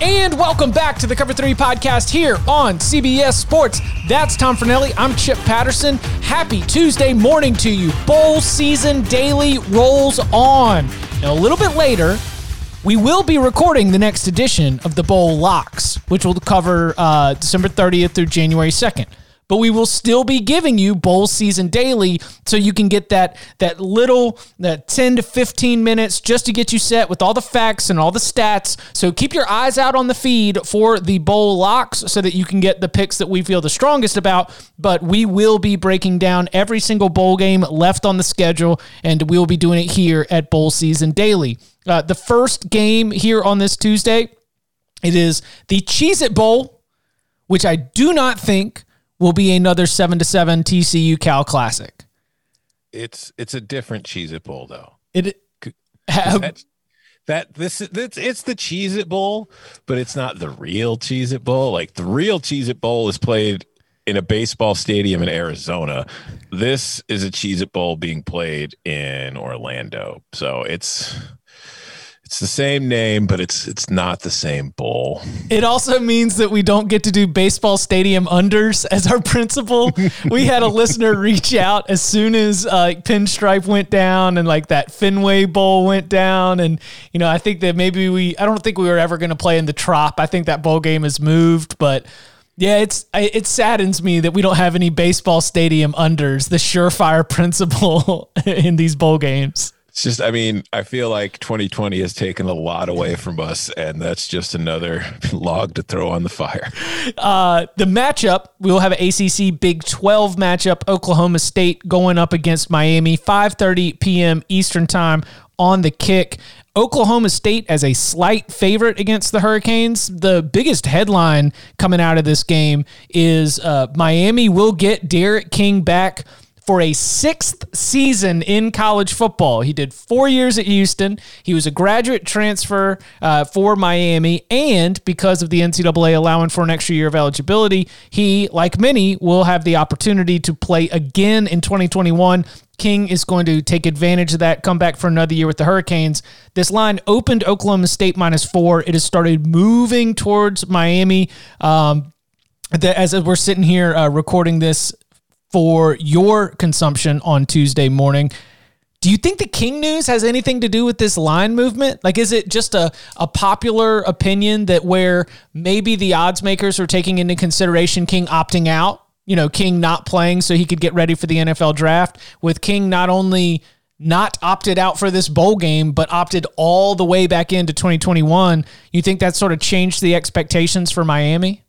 And welcome back to the Cover 3 podcast here on CBS Sports. That's Tom Fornelli. I'm Chip Patterson. Happy Tuesday morning to you. Bowl season daily rolls on. Now, a little bit later, we will be recording the next edition of the Bowl Locks, which will cover uh, December 30th through January 2nd but we will still be giving you bowl season daily so you can get that that little that 10 to 15 minutes just to get you set with all the facts and all the stats. So keep your eyes out on the feed for the bowl locks so that you can get the picks that we feel the strongest about but we will be breaking down every single bowl game left on the schedule and we'll be doing it here at bowl season daily. Uh, the first game here on this tuesday it is the cheez it bowl which i do not think will be another seven to seven TCU Cal Classic. It's it's a different Cheez It Bowl though. It that, that this it's it's the Cheez It Bowl, but it's not the real Cheez It Bowl. Like the real Cheez It Bowl is played in a baseball stadium in Arizona. This is a Cheez It Bowl being played in Orlando. So it's it's the same name, but it's it's not the same bowl. It also means that we don't get to do baseball stadium unders as our principal. we had a listener reach out as soon as uh, Pinstripe went down and like that Fenway Bowl went down, and you know I think that maybe we I don't think we were ever going to play in the Trop. I think that bowl game has moved, but. Yeah, it's it saddens me that we don't have any baseball stadium unders, the surefire principle in these bowl games. It's just, I mean, I feel like 2020 has taken a lot away from us, and that's just another log to throw on the fire. Uh, the matchup, we will have an ACC Big 12 matchup. Oklahoma State going up against Miami, 5:30 p.m. Eastern Time on the kick. Oklahoma State as a slight favorite against the Hurricanes. The biggest headline coming out of this game is uh, Miami will get D'Eriq King back for a sixth season in college football. He did four years at Houston. He was a graduate transfer uh, for Miami. And because of the NCAA allowing for an extra year of eligibility, he, like many, will have the opportunity to play again in 2021. King is going to take advantage of that, come back for another year with the Hurricanes. This line opened Oklahoma State minus four. It has started moving towards Miami. Um, as we're sitting here uh, recording this for your consumption on Tuesday morning. Do you think the King news has anything to do with this line movement? Like, is it just a, a popular opinion that where maybe the odds makers are taking into consideration King opting out, you know, King not playing so he could get ready for the NFL draft, with King not only not opted out for this bowl game, but opted all the way back into 2021? You think that sort of changed the expectations for Miami?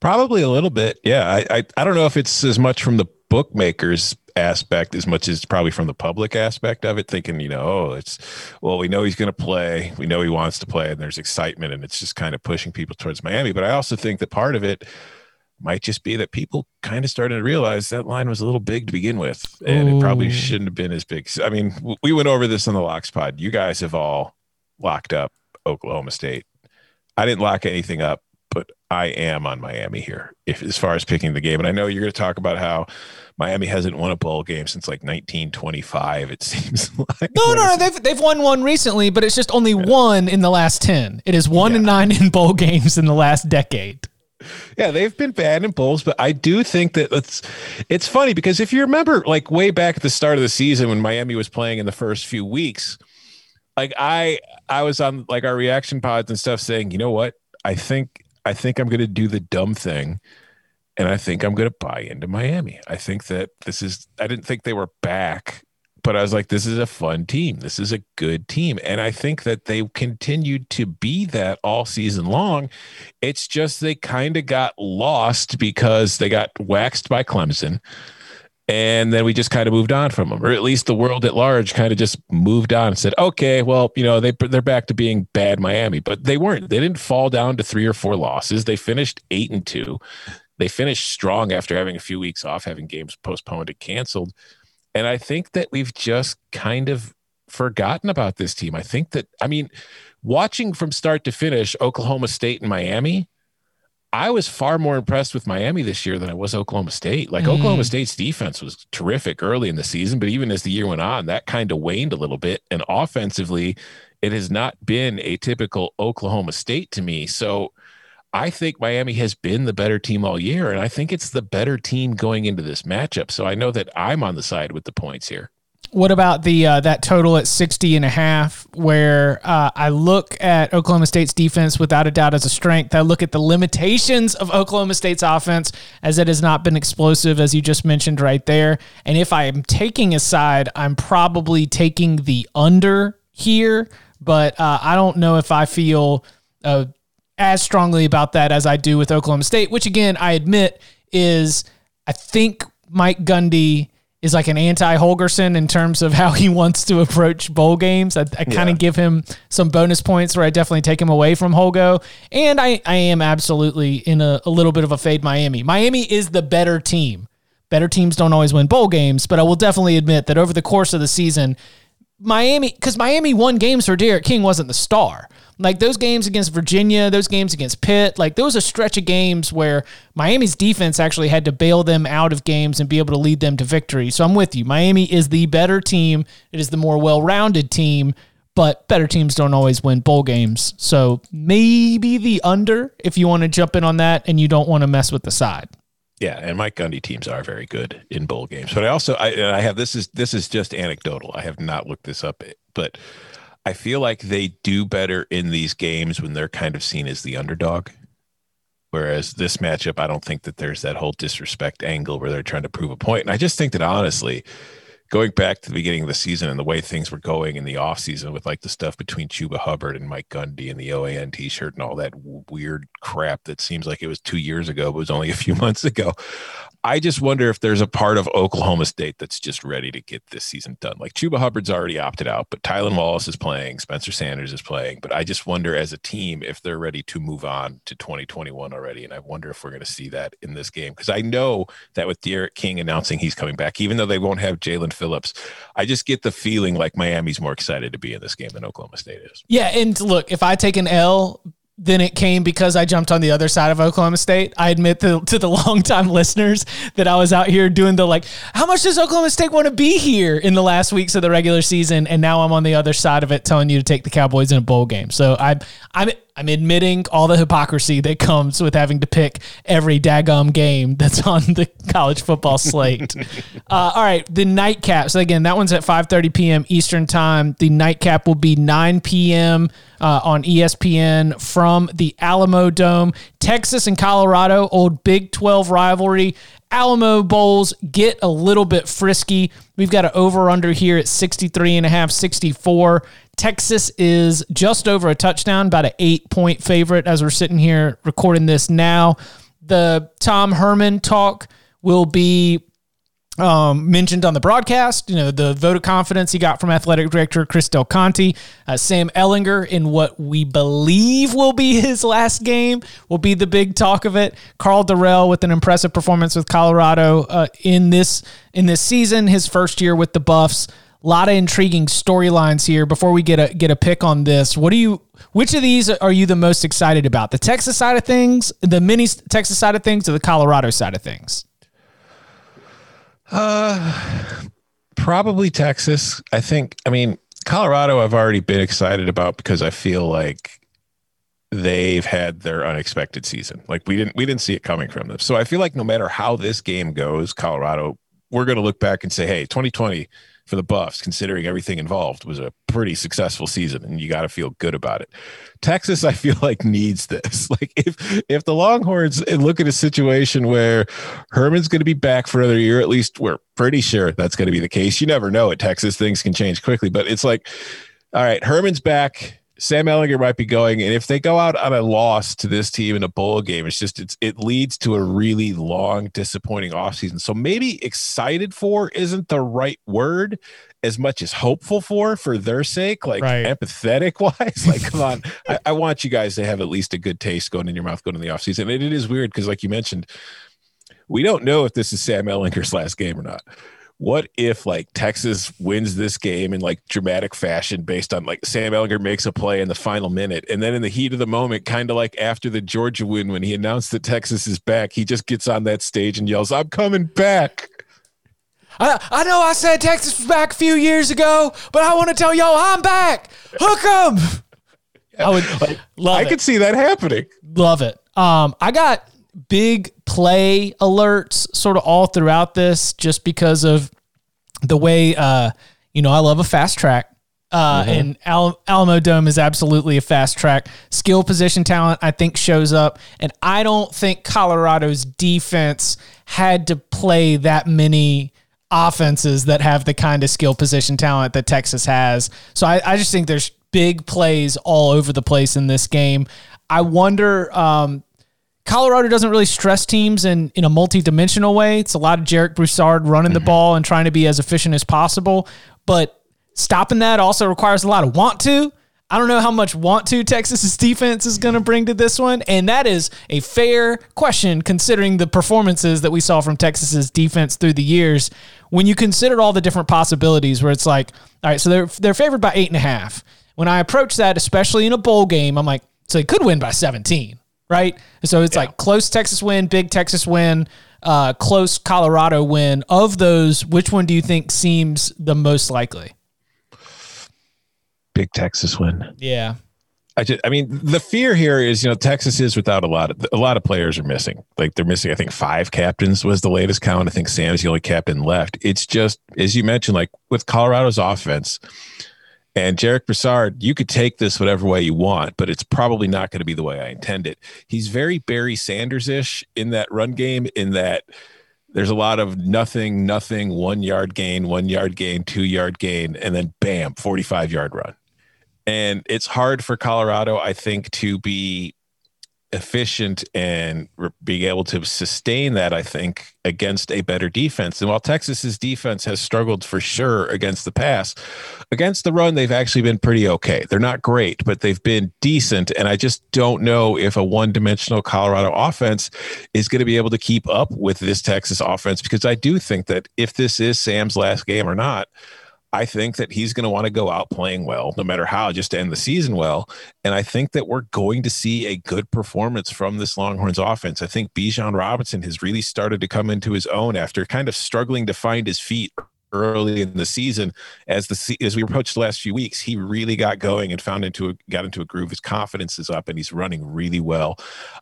Probably a little bit. Yeah. I, I, I don't know if it's as much from the bookmakers aspect as much as probably from the public aspect of it thinking you know oh it's well we know he's going to play we know he wants to play and there's excitement and it's just kind of pushing people towards miami. But i also think that part of it might just be that people kind of started to realize that line was a little big to begin with and Ooh. it probably shouldn't have been as big. I mean we went over this on the locks pod. You guys have all locked up oklahoma state. I didn't lock anything up but I am on Miami here if as far as picking the game. And I know you're going to talk about how Miami hasn't won a bowl game since like 1925. It seems like no, no, no. They've they've won one recently, but it's just only yeah. one in the last ten. It is one yeah. and nine in bowl games in the last decade. Yeah, they've been bad in bowls, but I do think that it's it's funny because if you remember, like way back at the start of the season when Miami was playing in the first few weeks, like I I was on like our reaction pods and stuff saying, you know what, I think I think I'm going to do the dumb thing. And I think I'm going to buy into Miami. I think that this is, I didn't think they were back, but I was like, this is a fun team. This is a good team. And I think that they continued to be that all season long. It's just they kind of got lost because they got waxed by Clemson and then we just kind of moved on from them, or at least the world at large kind of just moved on and said, "Okay, well, you know, they they're back to being bad Miami." But they weren't. They didn't fall down to three or four losses. They finished eight and two. They finished strong after having a few weeks off, having games postponed and canceled. And I think that we've just kind of forgotten about this team. I think that I mean, watching from start to finish, Oklahoma State and Miami I was far more impressed with Miami this year than I was Oklahoma State. Like mm. Oklahoma State's defense was terrific early in the season, but even as the year went on, that kind of waned a little bit. And offensively, it has not been a typical Oklahoma State to me. So I think Miami has been the better team all year. And I think it's the better team going into this matchup. So I know that I'm on the side with the points here. What about the uh, that total at 60 and a half where uh, I look at Oklahoma State's defense without a doubt as a strength. I look at the limitations of Oklahoma State's offense as it has not been explosive as you just mentioned right there. And if I am taking a side, I'm probably taking the under here, but uh, I don't know if I feel uh, as strongly about that as I do with Oklahoma State, which again, I admit is I think Mike Gundy is like an anti Holgorsen in terms of how he wants to approach bowl games. I, I kind of yeah. give him some bonus points where I definitely take him away from Holgo. And I, I am absolutely in a, a little bit of a fade Miami. Miami is the better team. Better teams don't always win bowl games, but I will definitely admit that over the course of the season, Miami, because Miami won games for D'Eriq King wasn't the star. Like those games against Virginia, those games against Pitt, like those are stretch of games where Miami's defense actually had to bail them out of games and be able to lead them to victory. So I'm with you. Miami is the better team. It is the more well-rounded team, but better teams don't always win bowl games. So maybe the under if you want to jump in on that and you don't want to mess with the side. Yeah, and Mike Gundy teams are very good in bowl games. But I also I, I have this is this is just anecdotal. I have not looked this up, but I feel like they do better in these games when they're kind of seen as the underdog. Whereas this matchup, I don't think that there's that whole disrespect angle where they're trying to prove a point. And I just think that honestly, going back to the beginning of the season and the way things were going in the offseason with like the stuff between Chuba Hubbard and Mike Gundy and the OAN t shirt and all that weird crap that seems like it was two years ago, but was only a few months ago. I just wonder if there's a part of Oklahoma State that's just ready to get this season done. Like Chuba Hubbard's already opted out, but Tylan Wallace is playing, Spencer Sanders is playing. But I just wonder as a team if they're ready to move on to 2021 already. And I wonder if we're going to see that in this game. Because I know that with D'Eriq King announcing he's coming back, even though they won't have Jaelan Phillips, I just get the feeling like Miami's more excited to be in this game than Oklahoma State is. Yeah. And look, if I take an L then it came because I jumped on the other side of Oklahoma State. I admit to, to the longtime listeners that I was out here doing the like, how much does Oklahoma State want to be here in the last weeks of the regular season? And now I'm on the other side of it telling you to take the Cowboys in a bowl game. So I'm, I'm, I'm admitting all the hypocrisy that comes with having to pick every daggum game that's on the college football slate. uh, all right, the nightcap. So again, that one's at 5:30 p.m. Eastern time. The nightcap will be 9 p.m. Uh, on ESPN from the Alamo Dome. Texas and Colorado, old Big 12 rivalry. Alamo Bowls get a little bit frisky. We've got an over under here at 63 and a half, 64. Texas is just over a touchdown, about an eight point favorite as we're sitting here recording this now. The Tom Herman talk will be um, mentioned on the broadcast. You know, the vote of confidence he got from athletic director Chris Del Conte. Uh, Sam Ehlinger, in what we believe will be his last game, will be the big talk of it. Karl Dorrell with an impressive performance with Colorado uh, in this in this season, his first year with the Buffs. A lot of intriguing storylines here. Before we get a get a pick on this, what do you? Which of these are you the most excited about? The Texas side of things, the mini Texas side of things, or the Colorado side of things? Uh, probably Texas. I think. I mean, Colorado. I've already been excited about because I feel like they've had their unexpected season. Like we didn't we didn't see it coming from them. So I feel like no matter how this game goes, Colorado, we're going to look back and say, hey, 2020 for the Buffs, considering everything involved, was a pretty successful season, and you got to feel good about it. Texas, I feel like needs this. Like if if the Longhorns look at a situation where Herman's going to be back for another year, at least we're pretty sure that's going to be the case. You never know at Texas; things can change quickly, but it's like, all right, Herman's back Sam Ehlinger might be going, and if they go out on a loss to this team in a bowl game, it's just it's it leads to a really long, disappointing offseason. So maybe excited for isn't the right word as much as hopeful for for their sake, like Right. empathetic wise. Like, come on, I, I want you guys to have at least a good taste going in your mouth going in the offseason. And it is weird because, like you mentioned, we don't know if this is Sam Ehlinger's last game or not. What if like Texas wins this game in like dramatic fashion based on like Sam Ehlinger makes a play in the final minute and then in the heat of the moment, kind of like after the Georgia win when he announced that Texas is back, he just gets on that stage and yells, "I'm coming back." I, I know I said Texas was back a few years ago, but I want to tell y'all I'm back. Hook 'em. I would love I it. could see that happening. Love it. Um, I got big play alerts sort of all throughout this just because of the way, uh, you know, I love a fast track. Uh, and Al- Alamo Dome is absolutely a fast track. Skill position talent, I think, shows up. And I don't think Colorado's defense had to play that many offenses that have the kind of skill position talent that Texas has. So I, I just think there's big plays all over the place in this game. I wonder. Um, Colorado doesn't really stress teams in, in a multi-dimensional way. It's a lot of Jarek Broussard running the mm-hmm. ball and trying to be as efficient as possible. But stopping that also requires a lot of want to. I don't know how much want to Texas's defense is going to bring to this one. And that is a fair question considering the performances that we saw from Texas's defense through the years. When you consider all the different possibilities where it's like, all right, so they're, they're favored by eight and a half. When I approach that, especially in a bowl game, I'm like, so they could win by 17 right? So it's like close Texas win, big Texas win, uh, close Colorado win. Of those, which one do you think seems the most likely? Big Texas win. Yeah. I just, I mean, the fear here is, you know, Texas is without a lot of a lot of players are missing. Like they're missing, I think five captains was the latest count. I think Sam's the only captain left. It's just as you mentioned, like with Colorado's offense and Jarek Broussard, you could take this whatever way you want, but it's probably not going to be the way I intend it. He's very Barry Sanders ish in that run game, in that there's a lot of nothing, nothing, one yard gain, one yard gain, two yard gain, and then bam, 45 yard run. And it's hard for Colorado, I think, to be efficient and being able to sustain that, I think, against a better defense. And while Texas's defense has struggled for sure against the pass, against the run, they've actually been pretty okay. They're not great, but they've been decent. And I just don't know if a one dimensional Colorado offense is going to be able to keep up with this Texas offense because I do think that if this is Sam's last game or not, I think that he's going to want to go out playing well, no matter how, just to end the season well. And I think that we're going to see a good performance from this Longhorns offense. I think Bijan Robinson has really started to come into his own after kind of struggling to find his feet early in the season as the as we approached the last few weeks he really got going and found into a got into a groove. His confidence is up and he's running really well.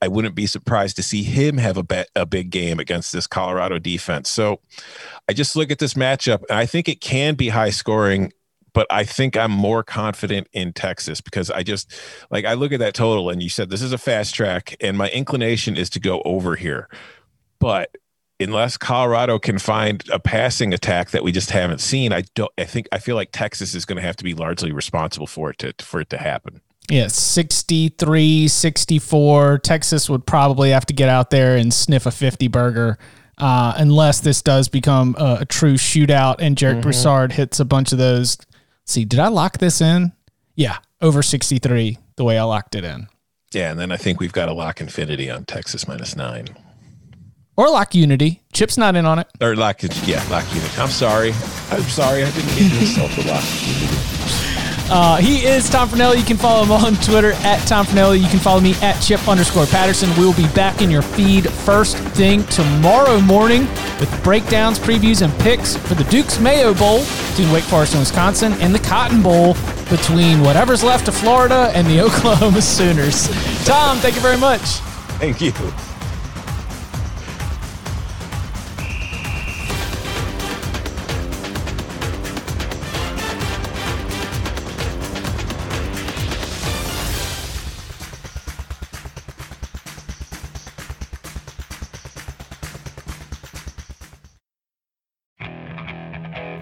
I wouldn't be surprised to see him have a bet a big game against this colorado defense. So i just look at this matchup and i think it can be high scoring but I think I'm more confident in Texas because I just like I look at that total and you said this is a fast track and my inclination is to go over here. But unless Colorado can find a passing attack that we just haven't seen, I don't I think I feel like Texas is going to have to be largely responsible for it to for it to happen. Yeah, 63, 64. Texas would probably have to get out there and sniff a 50 burger. Uh, unless this does become a, a true shootout and Jarek Broussard hits a bunch of those. Let's see, did I lock this in? Yeah, over 63, the way I locked it in. Yeah, and then I think we've got to lock infinity on Texas minus nine. Or lock Unity. Chip's not in on it. Or lock yeah, lock unit. I'm sorry. I'm sorry I didn't get myself to lock Uh, he is Tom Fornelli. You can follow him on Twitter at Tom Fornelli. You can follow me at Chip underscore Patterson. We will be back in your feed first thing tomorrow morning with breakdowns, previews, and picks for the Duke's Mayo Bowl between Wake Forest and Wisconsin and the Cotton Bowl between whatever's left of Florida and the Oklahoma Sooners. Tom, thank you very much. Thank you.